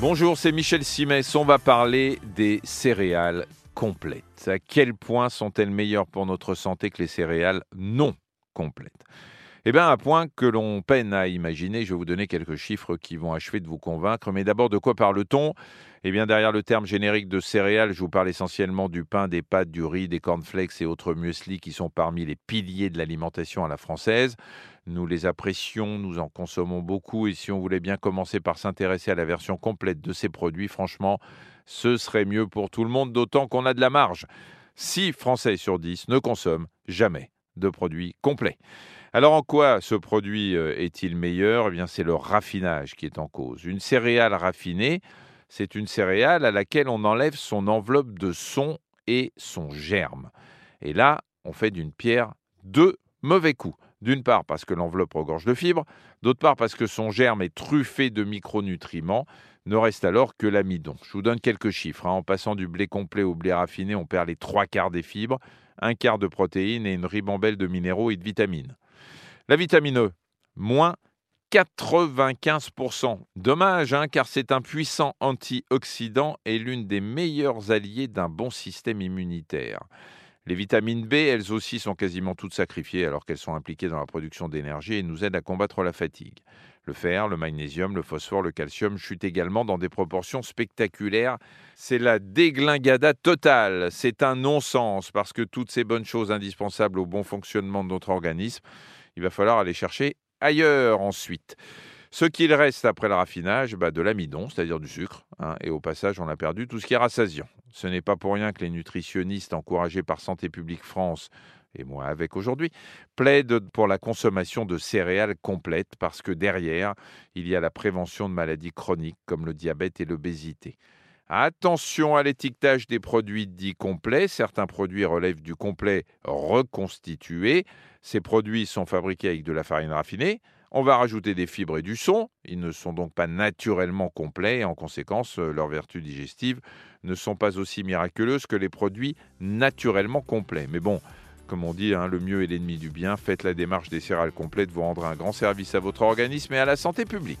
Bonjour, c'est Michel Simès. On va parler des céréales complètes. À quel point sont-elles meilleures pour notre santé que les céréales non complètes? Eh bien, à point que l'on peine à imaginer. Je vais vous donner quelques chiffres qui vont achever de vous convaincre. Mais d'abord, de quoi parle-t-on? Eh bien, derrière le terme générique de céréales, je vous parle essentiellement du pain, des pâtes, du riz, des cornflakes et autres muesli qui sont parmi les piliers de l'alimentation à la française. Nous les apprécions, nous en consommons beaucoup et si on voulait bien commencer par s'intéresser à la version complète de ces produits, franchement, ce serait mieux pour tout le monde, d'autant qu'on a de la marge. 6 Français sur 10 ne consomment jamais de produits complets. Alors en quoi ce produit euh, est-il meilleur? Eh bien c'est le raffinage qui est en cause. Une céréale raffinée, c'est une céréale à laquelle on enlève son enveloppe de son et son germe. Et là, on fait d'une pierre deux mauvais coups. D'une part parce que l'enveloppe regorge de fibres, d'autre part parce que son germe est truffé de micronutriments. Ne reste alors que l'amidon. Je vous donne quelques chiffres. hein. En passant du blé complet au blé raffiné, on perd les trois quarts des fibres, un quart de protéines et une ribambelle de minéraux et de vitamines. La vitamine E, moins 95%. Dommage, hein, car c'est un puissant antioxydant et l'une des meilleures alliées d'un bon système immunitaire. Les vitamines B, elles aussi, sont quasiment toutes sacrifiées alors qu'elles sont impliquées dans la production d'énergie et nous aident à combattre la fatigue. Le fer, le magnésium, le phosphore, le calcium chutent également dans des proportions spectaculaires. C'est la déglingada totale. C'est un non-sens parce que toutes ces bonnes choses indispensables au bon fonctionnement de notre organisme, il va falloir aller chercher ailleurs ensuite. Ce qu'il reste après le raffinage, bah, de l'amidon, c'est-à-dire du sucre, hein, et au passage, on a perdu tout ce qui est rassasiant. Ce n'est pas pour rien que les nutritionnistes encouragés par Santé publique France, et moi avec aujourd'hui, plaident pour la consommation de céréales complètes parce que derrière, il y a la prévention de maladies chroniques comme le diabète et l'obésité. Attention à l'étiquetage des produits dits complets. Certains produits relèvent du complet reconstitué. Ces produits sont fabriqués avec de la farine raffinée. On va rajouter des fibres et du son. Ils ne sont donc pas naturellement complets et en conséquence, euh, leurs vertus digestives ne sont pas aussi miraculeuses que les produits naturellement complets. Mais bon, comme on dit, hein, le mieux est l'ennemi du bien. Faites la démarche des céréales complètes, vous rendrez un grand service à votre organisme et à la santé publique.